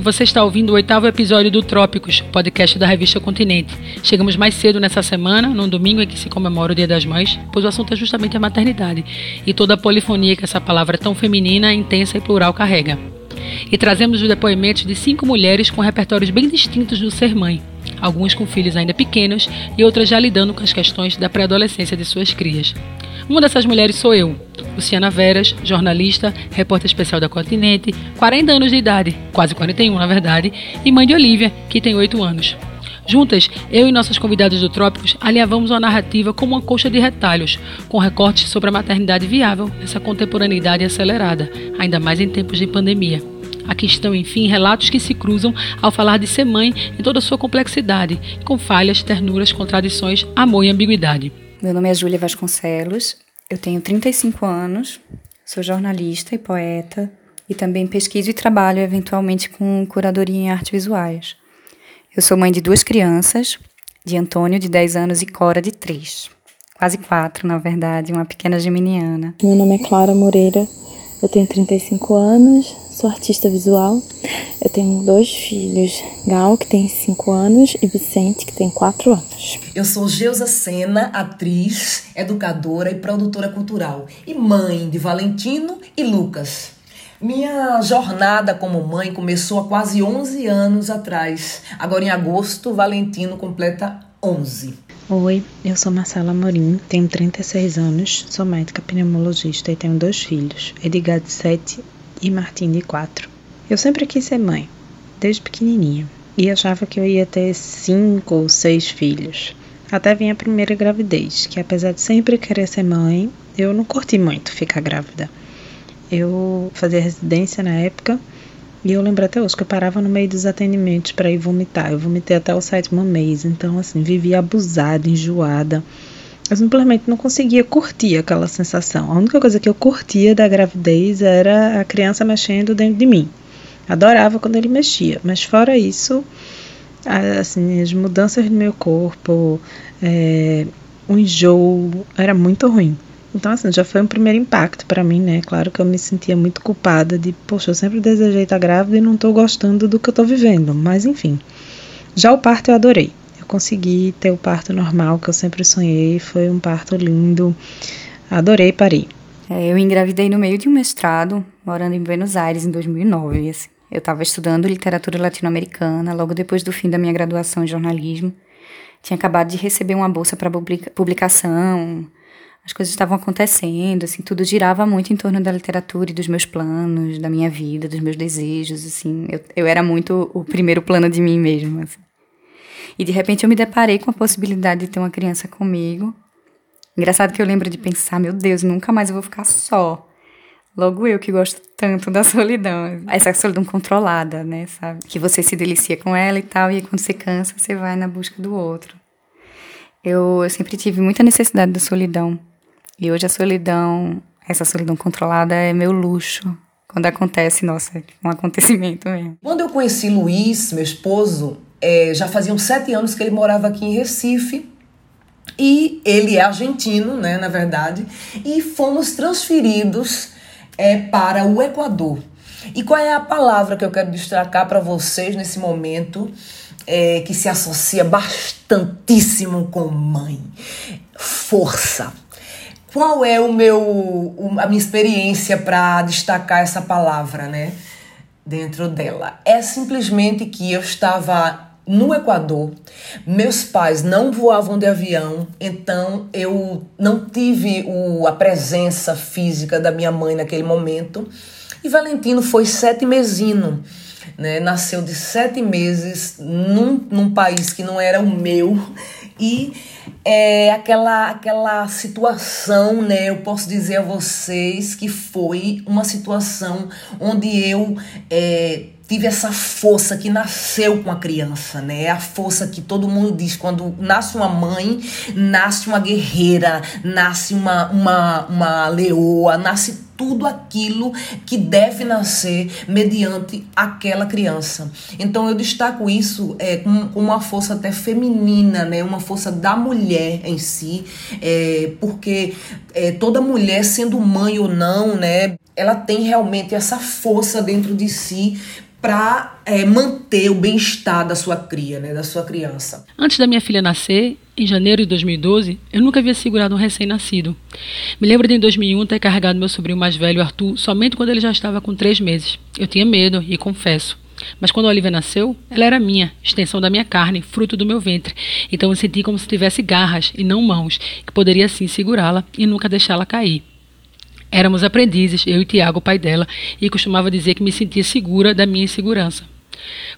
Você está ouvindo o oitavo episódio do Trópicos, podcast da revista Continente. Chegamos mais cedo nessa semana, num domingo em que se comemora o Dia das Mães, pois o assunto é justamente a maternidade e toda a polifonia que essa palavra tão feminina, intensa e plural carrega. E trazemos os depoimentos de cinco mulheres com repertórios bem distintos do ser mãe, alguns com filhos ainda pequenos e outras já lidando com as questões da pré-adolescência de suas crias. Uma dessas mulheres sou eu, Luciana Veras, jornalista, repórter especial da Continente, 40 anos de idade, quase 41 na verdade, e mãe de Olivia, que tem 8 anos. Juntas, eu e nossos convidados do Trópicos alinhavamos uma narrativa como uma coxa de retalhos, com recortes sobre a maternidade viável nessa contemporaneidade acelerada, ainda mais em tempos de pandemia. Aqui estão, enfim, relatos que se cruzam ao falar de ser mãe em toda a sua complexidade, com falhas, ternuras, contradições, amor e ambiguidade. Meu nome é Júlia Vasconcelos, eu tenho 35 anos, sou jornalista e poeta e também pesquiso e trabalho eventualmente com curadoria em artes visuais. Eu sou mãe de duas crianças, de Antônio, de 10 anos, e Cora, de 3. Quase 4, na verdade, uma pequena geminiana. Meu nome é Clara Moreira, eu tenho 35 anos, sou artista visual. Eu tenho dois filhos, Gal, que tem 5 anos, e Vicente, que tem 4 anos. Eu sou Geusa Sena, atriz, educadora e produtora cultural, e mãe de Valentino e Lucas. Minha jornada como mãe começou há quase 11 anos atrás. Agora, em agosto, Valentino completa 11. Oi, eu sou Marcela Morim, tenho 36 anos, sou médica pneumologista e tenho dois filhos, Edgar de 7 e Martim de 4. Eu sempre quis ser mãe, desde pequenininha, e achava que eu ia ter cinco ou seis filhos. Até vinha a primeira gravidez, que apesar de sempre querer ser mãe, eu não curti muito ficar grávida. Eu fazia residência na época e eu lembro até hoje que eu parava no meio dos atendimentos para ir vomitar. Eu vomitei até o sétimo mês, então assim, vivia abusada, enjoada. Eu simplesmente não conseguia curtir aquela sensação. A única coisa que eu curtia da gravidez era a criança mexendo dentro de mim. Adorava quando ele mexia, mas fora isso, assim, as mudanças no meu corpo, é, o enjoo era muito ruim. Então, assim, já foi um primeiro impacto para mim, né? Claro que eu me sentia muito culpada de, poxa, eu sempre desejei estar grávida e não estou gostando do que eu estou vivendo. Mas, enfim. Já o parto eu adorei. Eu consegui ter o parto normal que eu sempre sonhei. Foi um parto lindo. Adorei parir. É, eu engravidei no meio de um mestrado, morando em Buenos Aires em 2009. Assim. Eu estava estudando literatura latino-americana logo depois do fim da minha graduação em jornalismo. Tinha acabado de receber uma bolsa para publicação as coisas estavam acontecendo, assim, tudo girava muito em torno da literatura e dos meus planos, da minha vida, dos meus desejos, assim. Eu, eu era muito o primeiro plano de mim mesma, assim. E de repente eu me deparei com a possibilidade de ter uma criança comigo. Engraçado que eu lembro de pensar, meu Deus, nunca mais eu vou ficar só. Logo eu que gosto tanto da solidão. Essa solidão controlada, né, sabe? Que você se delicia com ela e tal, e quando você cansa, você vai na busca do outro. Eu, eu sempre tive muita necessidade da solidão. E hoje a solidão, essa solidão controlada é meu luxo. Quando acontece, nossa, é um acontecimento mesmo. Quando eu conheci Luiz, meu esposo, é, já faziam sete anos que ele morava aqui em Recife. E ele é argentino, né, na verdade. E fomos transferidos é, para o Equador. E qual é a palavra que eu quero destacar para vocês nesse momento? É, que se associa bastantíssimo com mãe. Força qual é o meu a minha experiência para destacar essa palavra, né? Dentro dela é simplesmente que eu estava no Equador, meus pais não voavam de avião, então eu não tive o, a presença física da minha mãe naquele momento. E Valentino foi sete mesino, né? Nasceu de sete meses num, num país que não era o meu e é aquela, aquela situação, né? Eu posso dizer a vocês que foi uma situação onde eu é, tive essa força que nasceu com a criança, né? É a força que todo mundo diz quando nasce uma mãe, nasce uma guerreira, nasce uma, uma, uma leoa, nasce tudo aquilo que deve nascer mediante aquela criança. Então eu destaco isso é, com, uma força até feminina, né? uma força da mulher em si, é, porque é, toda mulher, sendo mãe ou não, né? ela tem realmente essa força dentro de si para é, manter o bem-estar da sua cria, né, da sua criança. Antes da minha filha nascer, em janeiro de 2012, eu nunca havia segurado um recém-nascido. Me lembro de em 2001 ter carregado meu sobrinho mais velho, Arthur, somente quando ele já estava com três meses. Eu tinha medo, e confesso. Mas quando a Olivia nasceu, ela era minha, extensão da minha carne, fruto do meu ventre. Então eu senti como se tivesse garras e não mãos, que poderia assim segurá-la e nunca deixá-la cair. Éramos aprendizes, eu e Tiago, o pai dela, e costumava dizer que me sentia segura da minha insegurança.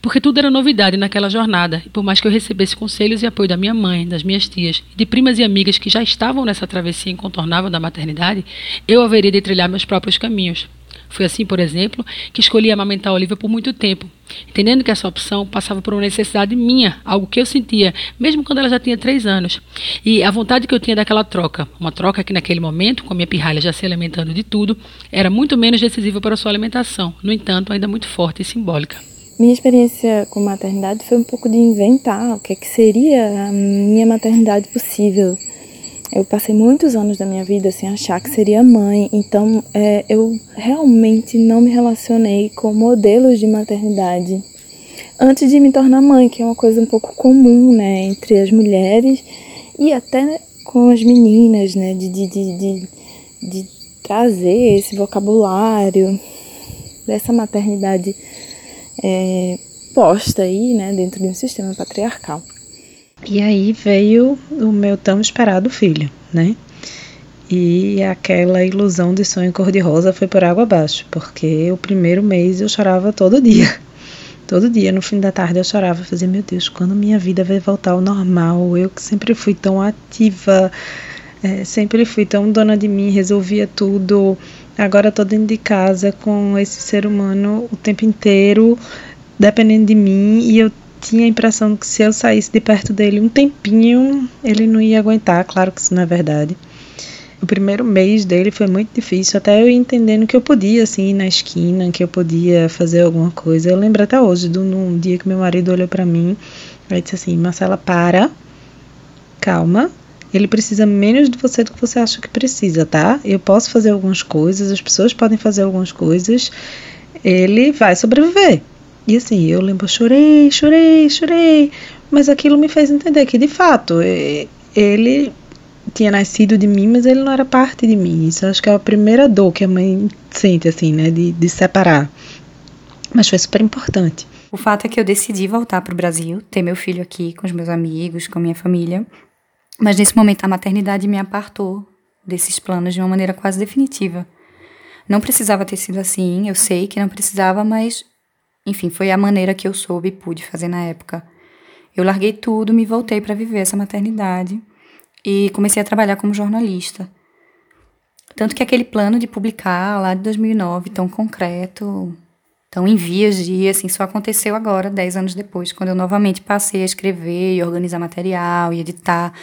Porque tudo era novidade naquela jornada, e por mais que eu recebesse conselhos e apoio da minha mãe, das minhas tias, de primas e amigas que já estavam nessa travessia incontornável da maternidade, eu haveria de trilhar meus próprios caminhos. Foi assim, por exemplo, que escolhi amamentar a Olivia por muito tempo, entendendo que essa opção passava por uma necessidade minha, algo que eu sentia, mesmo quando ela já tinha três anos. E a vontade que eu tinha daquela troca, uma troca que naquele momento, com a minha pirralha já se alimentando de tudo, era muito menos decisiva para a sua alimentação, no entanto, ainda muito forte e simbólica. Minha experiência com maternidade foi um pouco de inventar o que, é que seria a minha maternidade possível eu passei muitos anos da minha vida sem achar que seria mãe, então é, eu realmente não me relacionei com modelos de maternidade antes de me tornar mãe, que é uma coisa um pouco comum, né, entre as mulheres e até com as meninas, né, de, de, de, de, trazer esse vocabulário dessa maternidade é, posta aí, né, dentro de um sistema patriarcal. E aí veio o meu tão esperado filho, né? E aquela ilusão de sonho cor-de-rosa foi por água abaixo, porque o primeiro mês eu chorava todo dia. Todo dia, no fim da tarde, eu chorava, fazia, meu Deus, quando minha vida vai voltar ao normal? Eu que sempre fui tão ativa, é, sempre fui tão dona de mim, resolvia tudo. Agora tô dentro de casa com esse ser humano o tempo inteiro, dependendo de mim, e eu tinha a impressão que se eu saísse de perto dele um tempinho, ele não ia aguentar. Claro que isso não é verdade. O primeiro mês dele foi muito difícil, até eu ir entendendo que eu podia, assim, ir na esquina, que eu podia fazer alguma coisa. Eu lembro até hoje, de um dia que meu marido olhou para mim e disse assim: Marcela, para, calma, ele precisa menos de você do que você acha que precisa, tá? Eu posso fazer algumas coisas, as pessoas podem fazer algumas coisas, ele vai sobreviver. E assim, eu lembro, chorei, chorei, chorei, mas aquilo me fez entender que de fato ele tinha nascido de mim, mas ele não era parte de mim. Isso acho que é a primeira dor que a mãe sente, assim, né, de, de separar. Mas foi super importante. O fato é que eu decidi voltar para o Brasil, ter meu filho aqui com os meus amigos, com a minha família. Mas nesse momento a maternidade me apartou desses planos de uma maneira quase definitiva. Não precisava ter sido assim, eu sei que não precisava, mas enfim, foi a maneira que eu soube e pude fazer na época. Eu larguei tudo, me voltei para viver essa maternidade e comecei a trabalhar como jornalista. Tanto que aquele plano de publicar lá de 2009, tão concreto, tão em vias de, assim, só aconteceu agora, dez anos depois, quando eu novamente passei a escrever e organizar material e editar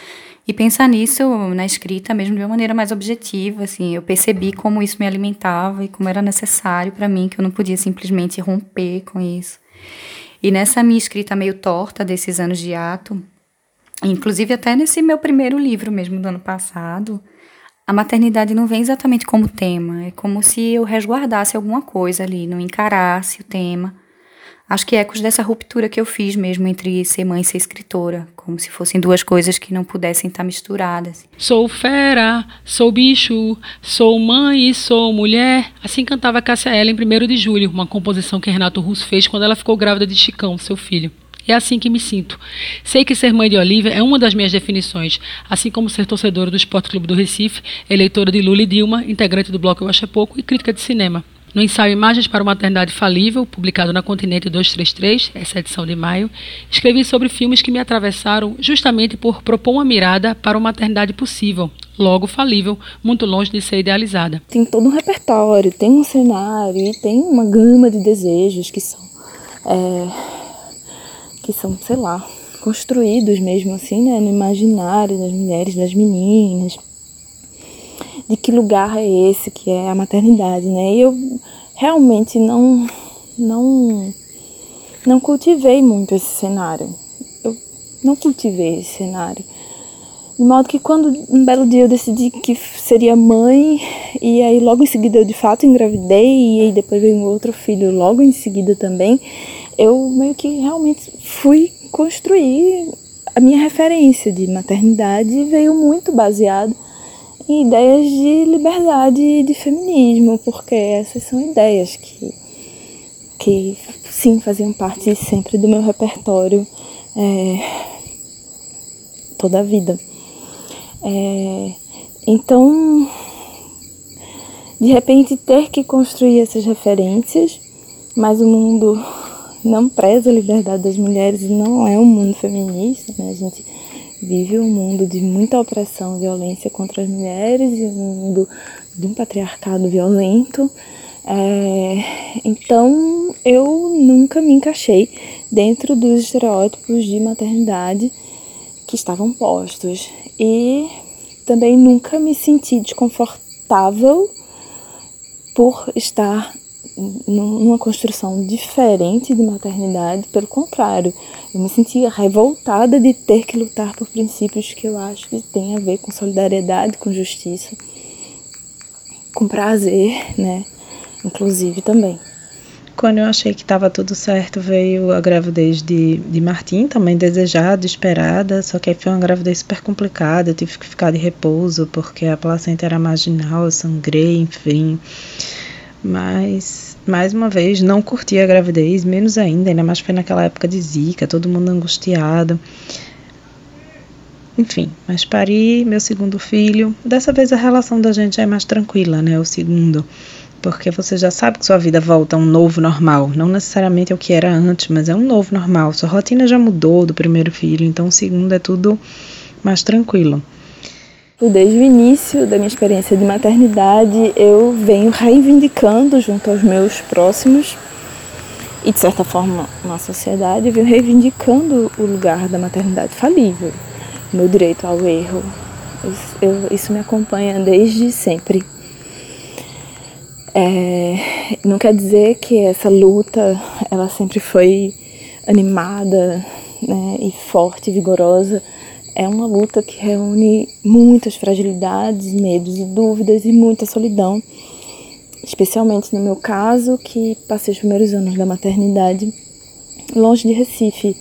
e pensar nisso na escrita mesmo de uma maneira mais objetiva, assim, eu percebi como isso me alimentava e como era necessário para mim, que eu não podia simplesmente romper com isso. E nessa minha escrita meio torta desses anos de ato, inclusive até nesse meu primeiro livro mesmo do ano passado, a maternidade não vem exatamente como tema, é como se eu resguardasse alguma coisa ali, não encarasse o tema Acho que ecos dessa ruptura que eu fiz mesmo entre ser mãe e ser escritora, como se fossem duas coisas que não pudessem estar misturadas. Sou fera, sou bicho, sou mãe e sou mulher. Assim cantava Cássia Ela em 1 de julho, uma composição que Renato Russo fez quando ela ficou grávida de Chicão, seu filho. É assim que me sinto. Sei que ser mãe de Olivia é uma das minhas definições, assim como ser torcedora do Esporte Clube do Recife, eleitora de Lula e Dilma, integrante do Bloco Eu Acho é Pouco e crítica de cinema. No ensaio Imagens para uma Maternidade Falível, publicado na Continente 233, essa edição de maio, escrevi sobre filmes que me atravessaram justamente por propor uma mirada para uma maternidade possível, logo falível, muito longe de ser idealizada. Tem todo um repertório, tem um cenário tem uma gama de desejos que são, é, que são, sei lá, construídos mesmo assim, né, no imaginário das mulheres, das meninas de que lugar é esse que é a maternidade, né? E eu realmente não não não cultivei muito esse cenário. Eu não cultivei esse cenário. De modo que quando um belo dia eu decidi que seria mãe, e aí logo em seguida eu de fato engravidei e aí depois veio um outro filho logo em seguida também, eu meio que realmente fui construir a minha referência de maternidade veio muito baseado em ideias de liberdade e de feminismo, porque essas são ideias que, que sim, faziam parte sempre do meu repertório é, toda a vida. É, então, de repente, ter que construir essas referências, mas o mundo não preza a liberdade das mulheres e não é um mundo feminista, né? A gente vive um mundo de muita opressão violência contra as mulheres e um mundo de um patriarcado violento. É, então eu nunca me encaixei dentro dos estereótipos de maternidade que estavam postos e também nunca me senti desconfortável por estar numa construção diferente de maternidade, pelo contrário, eu me sentia revoltada de ter que lutar por princípios que eu acho que têm a ver com solidariedade, com justiça, com prazer, né? Inclusive também. Quando eu achei que estava tudo certo, veio a gravidez de, de Martim, também desejada, esperada, só que foi uma gravidez super complicada, eu tive que ficar de repouso porque a placenta era marginal, eu sangrei, enfim. Mas, mais uma vez, não curti a gravidez, menos ainda, ainda mais foi naquela época de zika, todo mundo angustiado. Enfim, mas pari meu segundo filho. Dessa vez a relação da gente é mais tranquila, né? O segundo. Porque você já sabe que sua vida volta a um novo normal. Não necessariamente é o que era antes, mas é um novo normal. Sua rotina já mudou do primeiro filho, então o segundo é tudo mais tranquilo. Desde o início da minha experiência de maternidade, eu venho reivindicando junto aos meus próximos e, de certa forma, na sociedade, eu venho reivindicando o lugar da maternidade falível, meu direito ao erro. Eu, isso me acompanha desde sempre. É, não quer dizer que essa luta ela sempre foi animada né, e forte, vigorosa é uma luta que reúne muitas fragilidades, medos e dúvidas e muita solidão, especialmente no meu caso, que passei os primeiros anos da maternidade longe de Recife.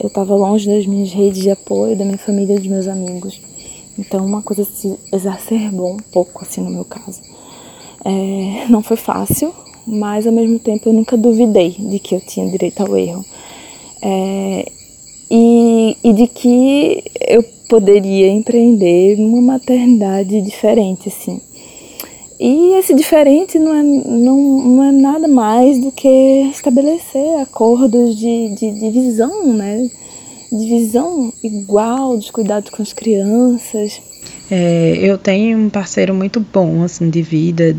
Eu estava longe das minhas redes de apoio, da minha família, dos meus amigos. Então, uma coisa se exacerbou um pouco, assim, no meu caso. É, não foi fácil, mas ao mesmo tempo eu nunca duvidei de que eu tinha direito ao erro. É, e, e de que eu poderia empreender uma maternidade diferente, assim. E esse diferente não é, não, não é nada mais do que estabelecer acordos de, de, de visão, né? De visão igual, dos cuidados com as crianças. É, eu tenho um parceiro muito bom, assim, de vida,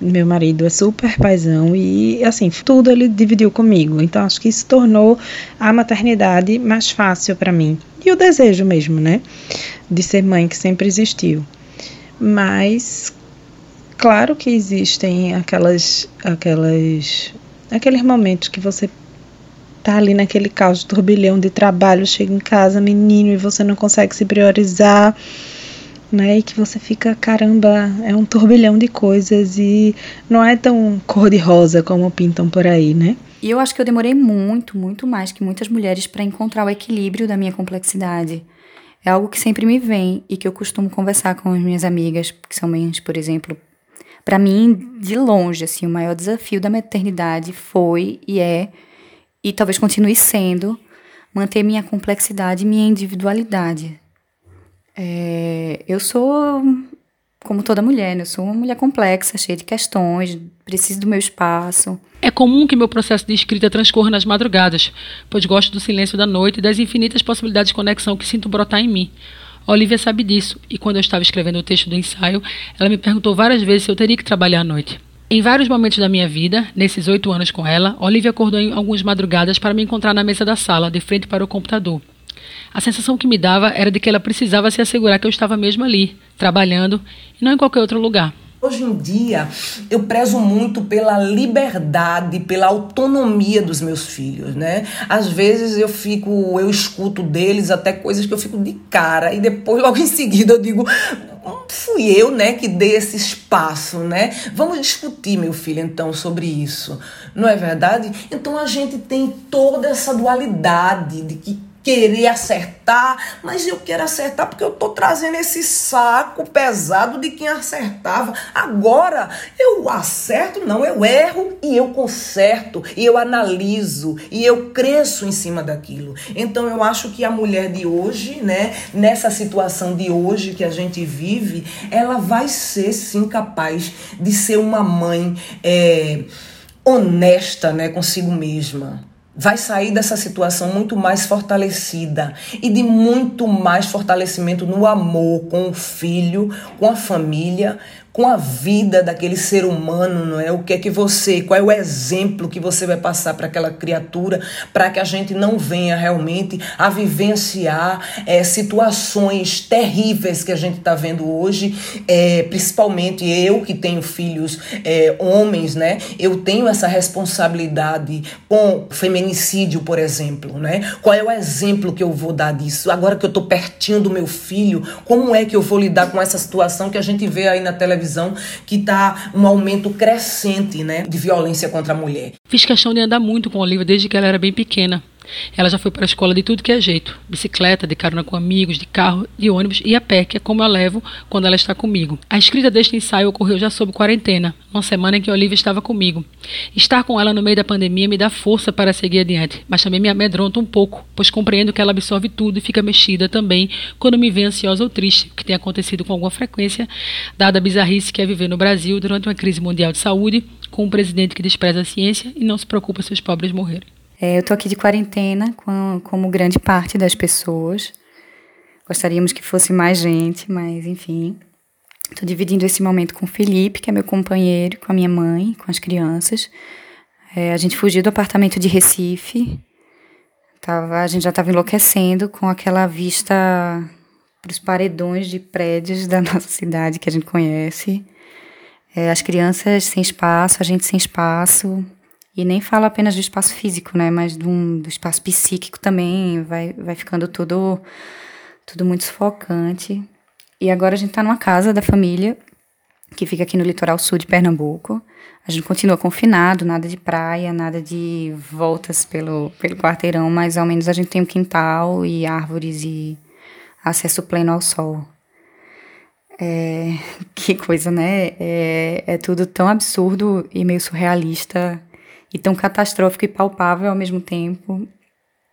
meu marido é super paisão e assim, tudo ele dividiu comigo. Então acho que isso tornou a maternidade mais fácil para mim. E o desejo mesmo, né, de ser mãe que sempre existiu. Mas claro que existem aquelas aquelas aqueles momentos que você tá ali naquele caos turbilhão de trabalho, chega em casa, menino, e você não consegue se priorizar né? E que você fica, caramba, é um turbilhão de coisas e não é tão cor-de-rosa como pintam por aí, né? E eu acho que eu demorei muito, muito mais que muitas mulheres para encontrar o equilíbrio da minha complexidade. É algo que sempre me vem e que eu costumo conversar com as minhas amigas, que são mães, por exemplo. Para mim, de longe, assim, o maior desafio da maternidade foi e é, e talvez continue sendo, manter minha complexidade e minha individualidade é, eu sou, como toda mulher, né? eu sou uma mulher complexa, cheia de questões, preciso do meu espaço. É comum que meu processo de escrita transcorra nas madrugadas, pois gosto do silêncio da noite e das infinitas possibilidades de conexão que sinto brotar em mim. Olivia sabe disso, e quando eu estava escrevendo o texto do ensaio, ela me perguntou várias vezes se eu teria que trabalhar à noite. Em vários momentos da minha vida, nesses oito anos com ela, Olivia acordou em algumas madrugadas para me encontrar na mesa da sala, de frente para o computador. A sensação que me dava era de que ela precisava se assegurar que eu estava mesmo ali, trabalhando, e não em qualquer outro lugar. Hoje em dia, eu prezo muito pela liberdade, pela autonomia dos meus filhos, né? Às vezes eu fico, eu escuto deles até coisas que eu fico de cara e depois logo em seguida eu digo, fui eu, né, que dei esse espaço, né? Vamos discutir, meu filho, então, sobre isso. Não é verdade? Então a gente tem toda essa dualidade de que querer acertar, mas eu quero acertar porque eu tô trazendo esse saco pesado de quem acertava. Agora eu acerto, não, eu erro e eu conserto, e eu analiso, e eu cresço em cima daquilo. Então eu acho que a mulher de hoje, né, nessa situação de hoje que a gente vive, ela vai ser sim capaz de ser uma mãe é, honesta, né, consigo mesma vai sair dessa situação muito mais fortalecida e de muito mais fortalecimento no amor com o filho, com a família, com a vida daquele ser humano, não é? O que é que você, qual é o exemplo que você vai passar para aquela criatura, para que a gente não venha realmente a vivenciar é, situações terríveis que a gente está vendo hoje, é, principalmente eu que tenho filhos é, homens, né? Eu tenho essa responsabilidade com feminicídio, por exemplo, né? Qual é o exemplo que eu vou dar disso? Agora que eu estou pertinho do meu filho, como é que eu vou lidar com essa situação que a gente vê aí na televisão? Televisão que está um aumento crescente né, de violência contra a mulher. Fiz questão de andar muito com a Olivia desde que ela era bem pequena. Ela já foi para a escola de tudo que é jeito: bicicleta, de carona com amigos, de carro, de ônibus e a pé, que é como eu levo quando ela está comigo. A escrita deste ensaio ocorreu já sob quarentena, uma semana em que Olivia estava comigo. Estar com ela no meio da pandemia me dá força para seguir adiante, mas também me amedronta um pouco, pois compreendo que ela absorve tudo e fica mexida também quando me vê ansiosa ou triste, o que tem acontecido com alguma frequência, dada a bizarrice que é viver no Brasil durante uma crise mundial de saúde, com um presidente que despreza a ciência e não se preocupa se os pobres morrerem. É, eu estou aqui de quarentena, com, como grande parte das pessoas. Gostaríamos que fosse mais gente, mas enfim. Estou dividindo esse momento com o Felipe, que é meu companheiro, com a minha mãe, com as crianças. É, a gente fugiu do apartamento de Recife. Tava, a gente já estava enlouquecendo com aquela vista para os paredões de prédios da nossa cidade que a gente conhece. É, as crianças sem espaço, a gente sem espaço. E nem falo apenas do espaço físico, né? Mas do, do espaço psíquico também. Vai, vai ficando tudo, tudo muito sufocante. E agora a gente está numa casa da família, que fica aqui no litoral sul de Pernambuco. A gente continua confinado, nada de praia, nada de voltas pelo, pelo quarteirão, mas ao menos a gente tem um quintal e árvores e acesso pleno ao sol. É, que coisa, né? É, é tudo tão absurdo e meio surrealista e tão catastrófico e palpável ao mesmo tempo.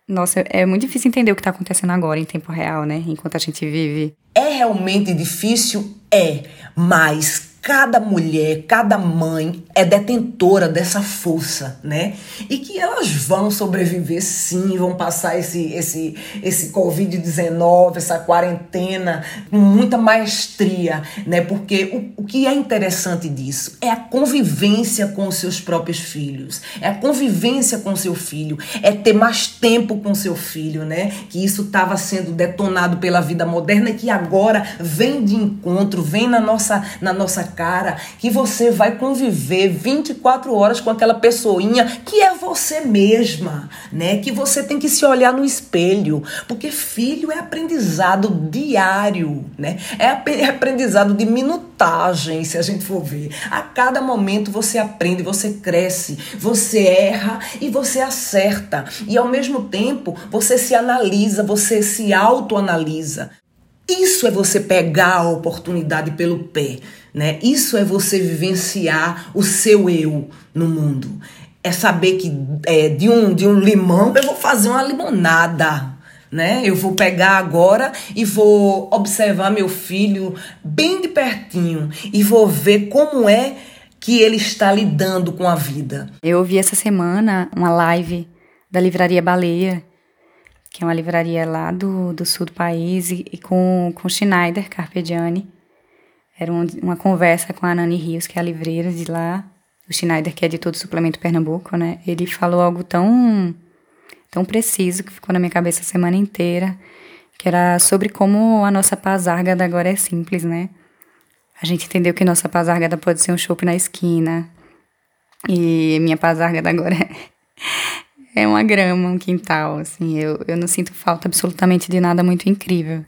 Nossa, é muito difícil entender o que está acontecendo agora em tempo real, né? Enquanto a gente vive. É realmente difícil? É, mas cada mulher, cada mãe é detentora dessa força, né? E que elas vão sobreviver sim, vão passar esse esse esse COVID-19, essa quarentena com muita maestria, né? Porque o, o que é interessante disso é a convivência com os seus próprios filhos, é a convivência com seu filho, é ter mais tempo com seu filho, né? Que isso estava sendo detonado pela vida moderna e que agora vem de encontro, vem na nossa na nossa cara que você vai conviver 24 horas com aquela pessoinha que é você mesma, né? Que você tem que se olhar no espelho, porque filho é aprendizado diário, né? É aprendizado de minutagem, se a gente for ver. A cada momento você aprende, você cresce, você erra e você acerta. E ao mesmo tempo, você se analisa, você se autoanalisa. Isso é você pegar a oportunidade pelo pé, né? Isso é você vivenciar o seu eu no mundo. É saber que é, de, um, de um limão eu vou fazer uma limonada, né? Eu vou pegar agora e vou observar meu filho bem de pertinho e vou ver como é que ele está lidando com a vida. Eu ouvi essa semana uma live da Livraria Baleia que é uma livraria lá do, do sul do país, e, e com, com Schneider Carpegiani. Era um, uma conversa com a Nani Rios, que é a livreira de lá, o Schneider, que é de todo suplemento Pernambuco, né? Ele falou algo tão, tão preciso que ficou na minha cabeça a semana inteira, que era sobre como a nossa pazárgada agora é simples, né? A gente entendeu que nossa pazárgada pode ser um chopp na esquina, e minha pazárgada agora é é uma grama, um quintal, assim. Eu, eu não sinto falta absolutamente de nada muito incrível.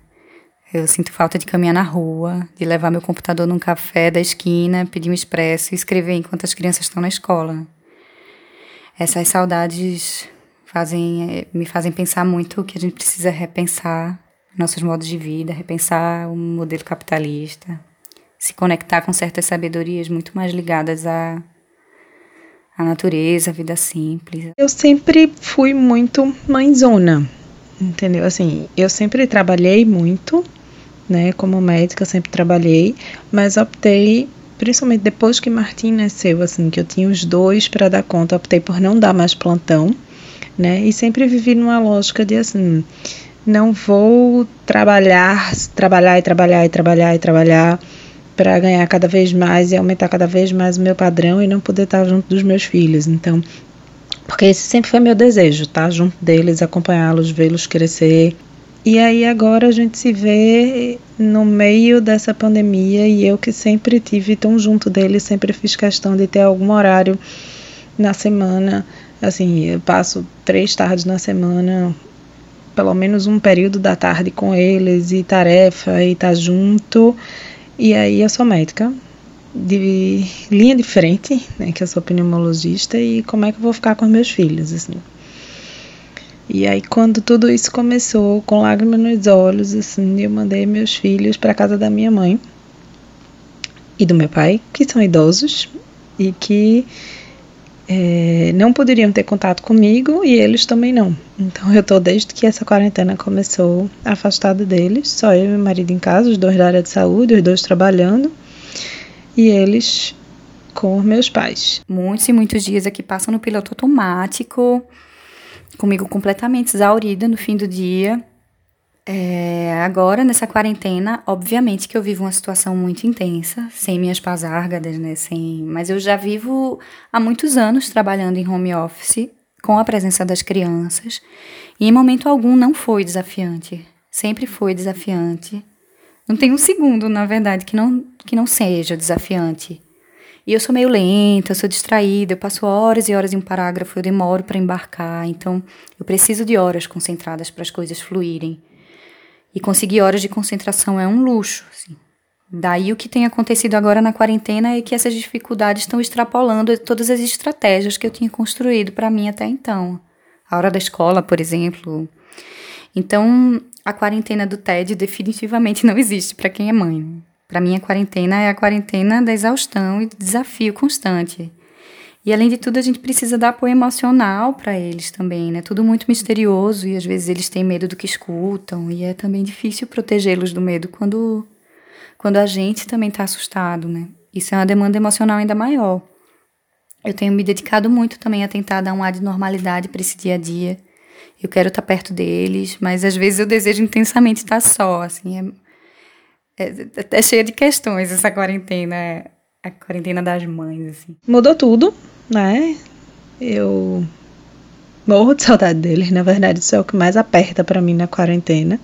Eu sinto falta de caminhar na rua, de levar meu computador num café da esquina, pedir um expresso e escrever enquanto as crianças estão na escola. Essas saudades fazem, eh, me fazem pensar muito que a gente precisa repensar nossos modos de vida, repensar o modelo capitalista, se conectar com certas sabedorias muito mais ligadas à, à natureza, à vida simples. Eu sempre fui muito mãezona, entendeu? Assim, eu sempre trabalhei muito, né? Como médica, sempre trabalhei, mas optei, principalmente depois que Martim nasceu, assim, que eu tinha os dois para dar conta, optei por não dar mais plantão, né? E sempre vivi numa lógica de assim, não vou trabalhar, trabalhar e trabalhar e trabalhar e trabalhar para ganhar cada vez mais e aumentar cada vez mais o meu padrão e não poder estar junto dos meus filhos. Então, porque esse sempre foi meu desejo, estar junto deles, acompanhá-los, vê-los crescer. E aí agora a gente se vê no meio dessa pandemia e eu que sempre tive tão junto deles, sempre fiz questão de ter algum horário na semana. Assim, eu passo três tardes na semana, pelo menos um período da tarde com eles e tarefa e estar tá junto. E aí eu sou médica de linha de frente, né, que eu sou pneumologista e como é que eu vou ficar com meus filhos, assim. E aí quando tudo isso começou, com lágrimas nos olhos, assim, eu mandei meus filhos para casa da minha mãe e do meu pai, que são idosos e que é, não poderiam ter contato comigo e eles também não. Então eu tô desde que essa quarentena começou afastada deles, só eu e meu marido em casa, os dois da área de saúde, os dois trabalhando e eles com meus pais. Muitos e muitos dias aqui passam no piloto automático, comigo completamente exaurida no fim do dia. É, agora, nessa quarentena, obviamente que eu vivo uma situação muito intensa, sem minhas pasárgadas, né? Sem, mas eu já vivo há muitos anos trabalhando em home office, com a presença das crianças, e em momento algum não foi desafiante. Sempre foi desafiante. Não tem um segundo, na verdade, que não, que não seja desafiante. E eu sou meio lenta, eu sou distraída, eu passo horas e horas em um parágrafo, eu demoro para embarcar, então eu preciso de horas concentradas para as coisas fluírem. E conseguir horas de concentração é um luxo. Assim. Daí o que tem acontecido agora na quarentena é que essas dificuldades estão extrapolando todas as estratégias que eu tinha construído para mim até então. A hora da escola, por exemplo. Então, a quarentena do TED definitivamente não existe para quem é mãe. Para mim, a quarentena é a quarentena da exaustão e do desafio constante. E além de tudo, a gente precisa dar apoio emocional para eles também, né? Tudo muito misterioso e às vezes eles têm medo do que escutam e é também difícil protegê-los do medo quando quando a gente também está assustado, né? Isso é uma demanda emocional ainda maior. Eu tenho me dedicado muito também a tentar dar um ar de normalidade para esse dia a dia. Eu quero estar tá perto deles, mas às vezes eu desejo intensamente estar só, assim. É, é, é cheia de questões essa quarentena, a quarentena das mães, assim. Mudou tudo, né? Eu morro de saudade deles, na verdade, isso é o que mais aperta para mim na quarentena.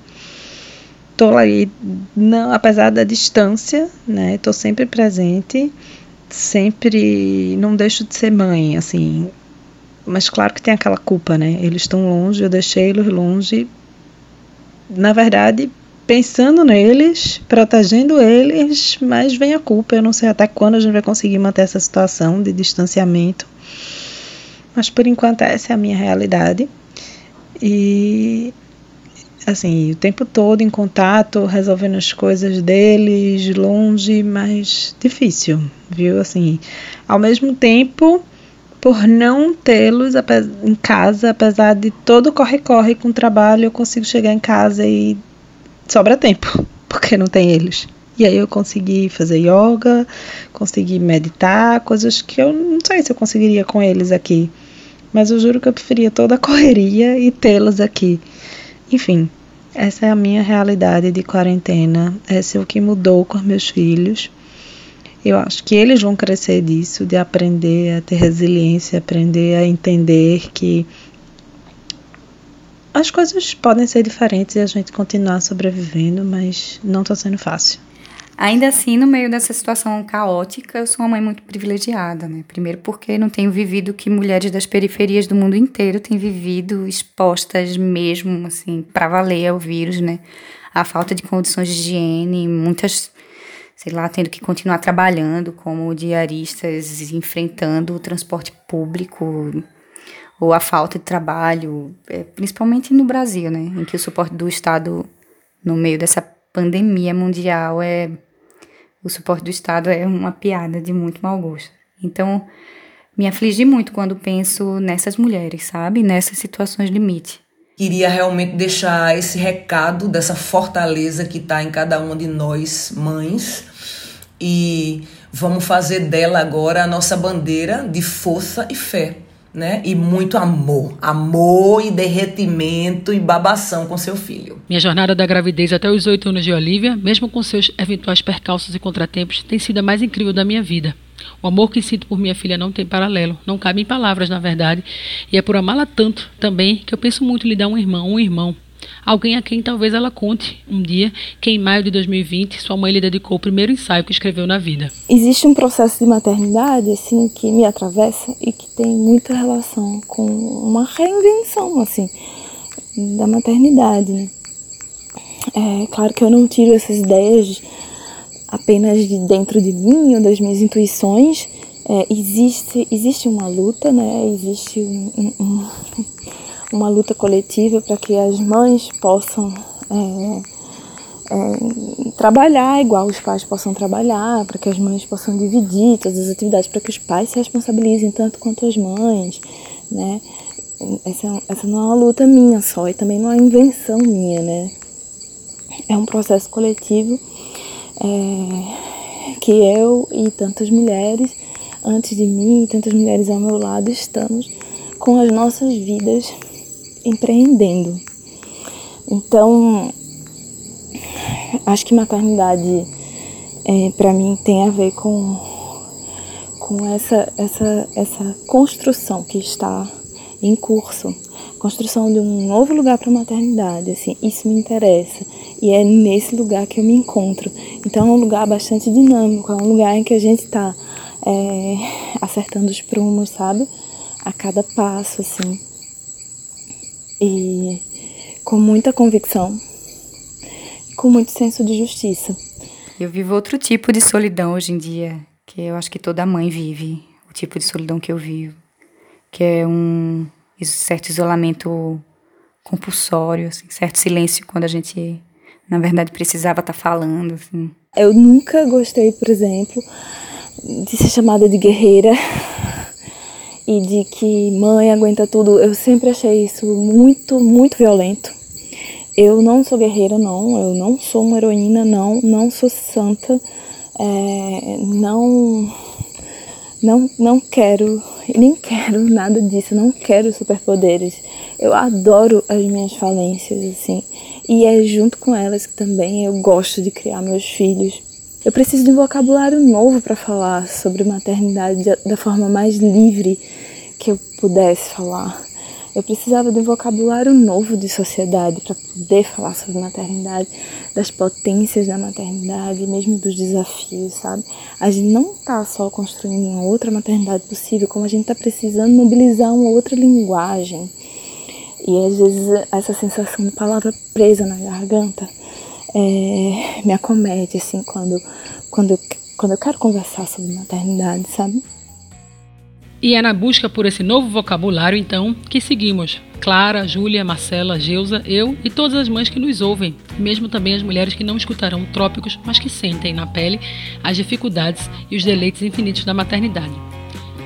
Tô aí, não, apesar da distância, né? Tô sempre presente, sempre não deixo de ser mãe, assim. Mas claro que tem aquela culpa, né? Eles estão longe, eu deixei eles longe. Na verdade, pensando neles, protegendo eles, mas vem a culpa. Eu não sei até quando a gente vai conseguir manter essa situação de distanciamento. Mas por enquanto essa é a minha realidade. E assim, o tempo todo em contato, resolvendo as coisas deles, longe, mas difícil, viu? Assim, ao mesmo tempo, por não tê-los em casa, apesar de todo corre-corre com o trabalho, eu consigo chegar em casa e sobra tempo, porque não tem eles. E aí eu consegui fazer yoga, consegui meditar, coisas que eu não sei se eu conseguiria com eles aqui. Mas eu juro que eu preferia toda a correria e tê-los aqui. Enfim, essa é a minha realidade de quarentena. Esse é o que mudou com meus filhos. Eu acho que eles vão crescer disso, de aprender a ter resiliência, aprender a entender que as coisas podem ser diferentes e a gente continuar sobrevivendo, mas não está sendo fácil. Ainda assim, no meio dessa situação caótica, eu sou uma mãe muito privilegiada, né? Primeiro porque não tenho vivido o que mulheres das periferias do mundo inteiro têm vivido, expostas mesmo, assim, para valer ao vírus, né? A falta de condições de higiene, muitas, sei lá, tendo que continuar trabalhando como diaristas, enfrentando o transporte público ou a falta de trabalho, é, principalmente no Brasil, né? Em que o suporte do Estado no meio dessa pandemia mundial é o suporte do Estado é uma piada de muito mau gosto. Então, me afligi muito quando penso nessas mulheres, sabe? Nessas situações limite. Queria realmente deixar esse recado dessa fortaleza que está em cada uma de nós, mães, e vamos fazer dela agora a nossa bandeira de força e fé né? E muito amor. Amor e derretimento e babação com seu filho. Minha jornada da gravidez até os oito anos de Olivia, mesmo com seus eventuais percalços e contratempos, tem sido a mais incrível da minha vida. O amor que sinto por minha filha não tem paralelo, não cabe em palavras, na verdade, e é por amá-la tanto também que eu penso muito em lhe dar um irmão, um irmão, Alguém a quem talvez ela conte um dia que em maio de 2020 sua mãe lhe dedicou o primeiro ensaio que escreveu na vida. Existe um processo de maternidade assim que me atravessa e que tem muita relação com uma reinvenção assim da maternidade. É claro que eu não tiro essas ideias apenas de dentro de mim ou das minhas intuições. É, existe existe uma luta, né? Existe um, um, uma luta coletiva para que as mães possam é, é, trabalhar igual os pais possam trabalhar, para que as mães possam dividir todas as atividades, para que os pais se responsabilizem tanto quanto as mães, né? Essa, essa não é uma luta minha só e também não é uma invenção minha, né? É um processo coletivo é, que eu e tantas mulheres antes de mim, e tantas mulheres ao meu lado estamos com as nossas vidas empreendendo. Então, acho que maternidade é, para mim tem a ver com, com essa, essa, essa construção que está em curso. Construção de um novo lugar para a maternidade, assim, isso me interessa. E é nesse lugar que eu me encontro. Então é um lugar bastante dinâmico, é um lugar em que a gente está é, acertando os prumos, sabe? A cada passo, assim e com muita convicção, com muito senso de justiça. Eu vivo outro tipo de solidão hoje em dia, que eu acho que toda mãe vive, o tipo de solidão que eu vivo, que é um certo isolamento compulsório, assim, certo silêncio quando a gente, na verdade, precisava estar tá falando. Assim. Eu nunca gostei, por exemplo, de ser chamada de guerreira e de que mãe aguenta tudo, eu sempre achei isso muito, muito violento. Eu não sou guerreira, não, eu não sou uma heroína, não, não sou santa, é, não, não, não quero, nem quero nada disso, não quero superpoderes. Eu adoro as minhas falências, assim, e é junto com elas que também eu gosto de criar meus filhos. Eu preciso de um vocabulário novo para falar sobre maternidade da forma mais livre que eu pudesse falar. Eu precisava de um vocabulário novo de sociedade para poder falar sobre maternidade, das potências da maternidade, mesmo dos desafios, sabe? A gente não está só construindo uma outra maternidade possível, como a gente está precisando mobilizar uma outra linguagem. E às vezes essa sensação de palavra presa na garganta é, me acomete, assim, quando, quando, quando eu quero conversar sobre maternidade, sabe? E é na busca por esse novo vocabulário, então, que seguimos. Clara, Júlia, Marcela, Geusa, eu e todas as mães que nos ouvem, mesmo também as mulheres que não escutarão trópicos, mas que sentem na pele as dificuldades e os deleites infinitos da maternidade.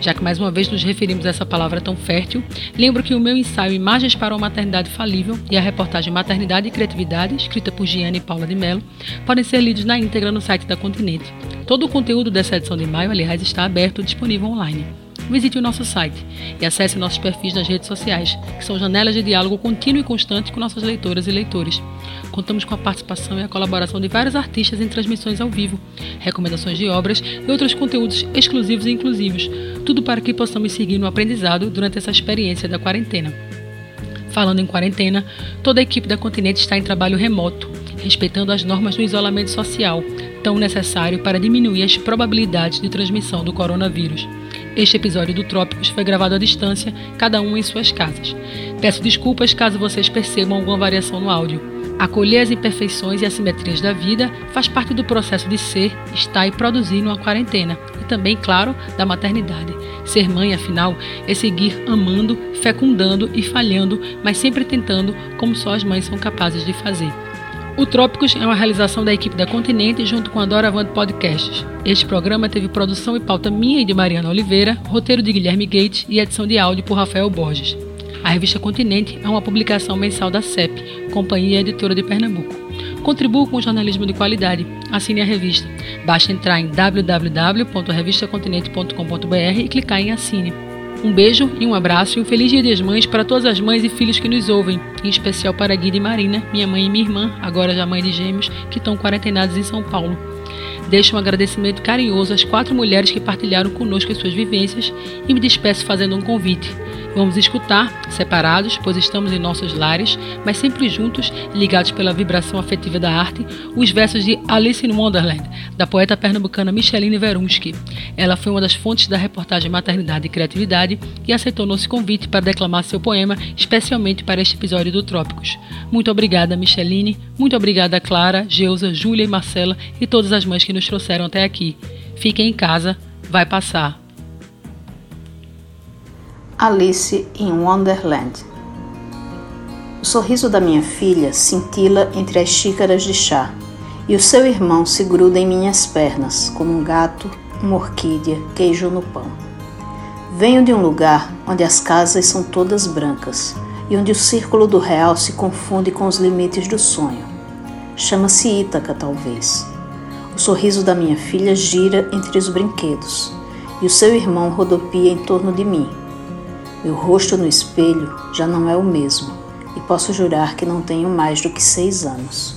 Já que mais uma vez nos referimos a essa palavra tão fértil, lembro que o meu ensaio Imagens para uma Maternidade Falível e a reportagem Maternidade e Criatividade, escrita por Giane e Paula de Mello, podem ser lidos na íntegra no site da Continente. Todo o conteúdo dessa edição de maio, aliás, está aberto e disponível online visite o nosso site e acesse nossos perfis nas redes sociais, que são janelas de diálogo contínuo e constante com nossas leitoras e leitores. Contamos com a participação e a colaboração de vários artistas em transmissões ao vivo, recomendações de obras e outros conteúdos exclusivos e inclusivos, tudo para que possamos seguir no aprendizado durante essa experiência da quarentena. Falando em quarentena, toda a equipe da Continente está em trabalho remoto, respeitando as normas do isolamento social, tão necessário para diminuir as probabilidades de transmissão do coronavírus. Este episódio do Trópicos foi gravado à distância, cada um em suas casas. Peço desculpas caso vocês percebam alguma variação no áudio. Acolher as imperfeições e assimetrias da vida faz parte do processo de ser, estar e produzir numa quarentena. E também, claro, da maternidade. Ser mãe, afinal, é seguir amando, fecundando e falhando, mas sempre tentando, como só as mães são capazes de fazer. O Trópicos é uma realização da equipe da Continente junto com a Doravante Podcasts. Este programa teve produção e pauta minha e de Mariana Oliveira, roteiro de Guilherme Gates e edição de áudio por Rafael Borges. A revista Continente é uma publicação mensal da CEP, Companhia Editora de Pernambuco. Contribua com o jornalismo de qualidade. Assine a revista. Basta entrar em www.revistacontinente.com.br e clicar em Assine. Um beijo e um abraço e um feliz Dia das Mães para todas as mães e filhos que nos ouvem, em especial para Guida e Marina, minha mãe e minha irmã, agora já mãe de gêmeos, que estão quarentenados em São Paulo. Deixo um agradecimento carinhoso às quatro mulheres que partilharam conosco as suas vivências e me despeço fazendo um convite. Vamos escutar, separados, pois estamos em nossos lares, mas sempre juntos, ligados pela vibração afetiva da arte, os versos de Alice in Wonderland, da poeta pernambucana Micheline Verunski. Ela foi uma das fontes da reportagem Maternidade e Criatividade e aceitou nosso convite para declamar seu poema, especialmente para este episódio do Trópicos. Muito obrigada, Micheline. Muito obrigada, Clara, Geusa, Júlia e Marcela e todas as mães que nos trouxeram até aqui. Fiquem em casa, vai passar. Alice in Wonderland. O sorriso da minha filha cintila entre as xícaras de chá, e o seu irmão se gruda em minhas pernas, como um gato, uma orquídea, queijo no pão. Venho de um lugar onde as casas são todas brancas e onde o círculo do real se confunde com os limites do sonho. Chama-se Ítaca, talvez. O sorriso da minha filha gira entre os brinquedos e o seu irmão rodopia em torno de mim meu rosto no espelho já não é o mesmo e posso jurar que não tenho mais do que seis anos.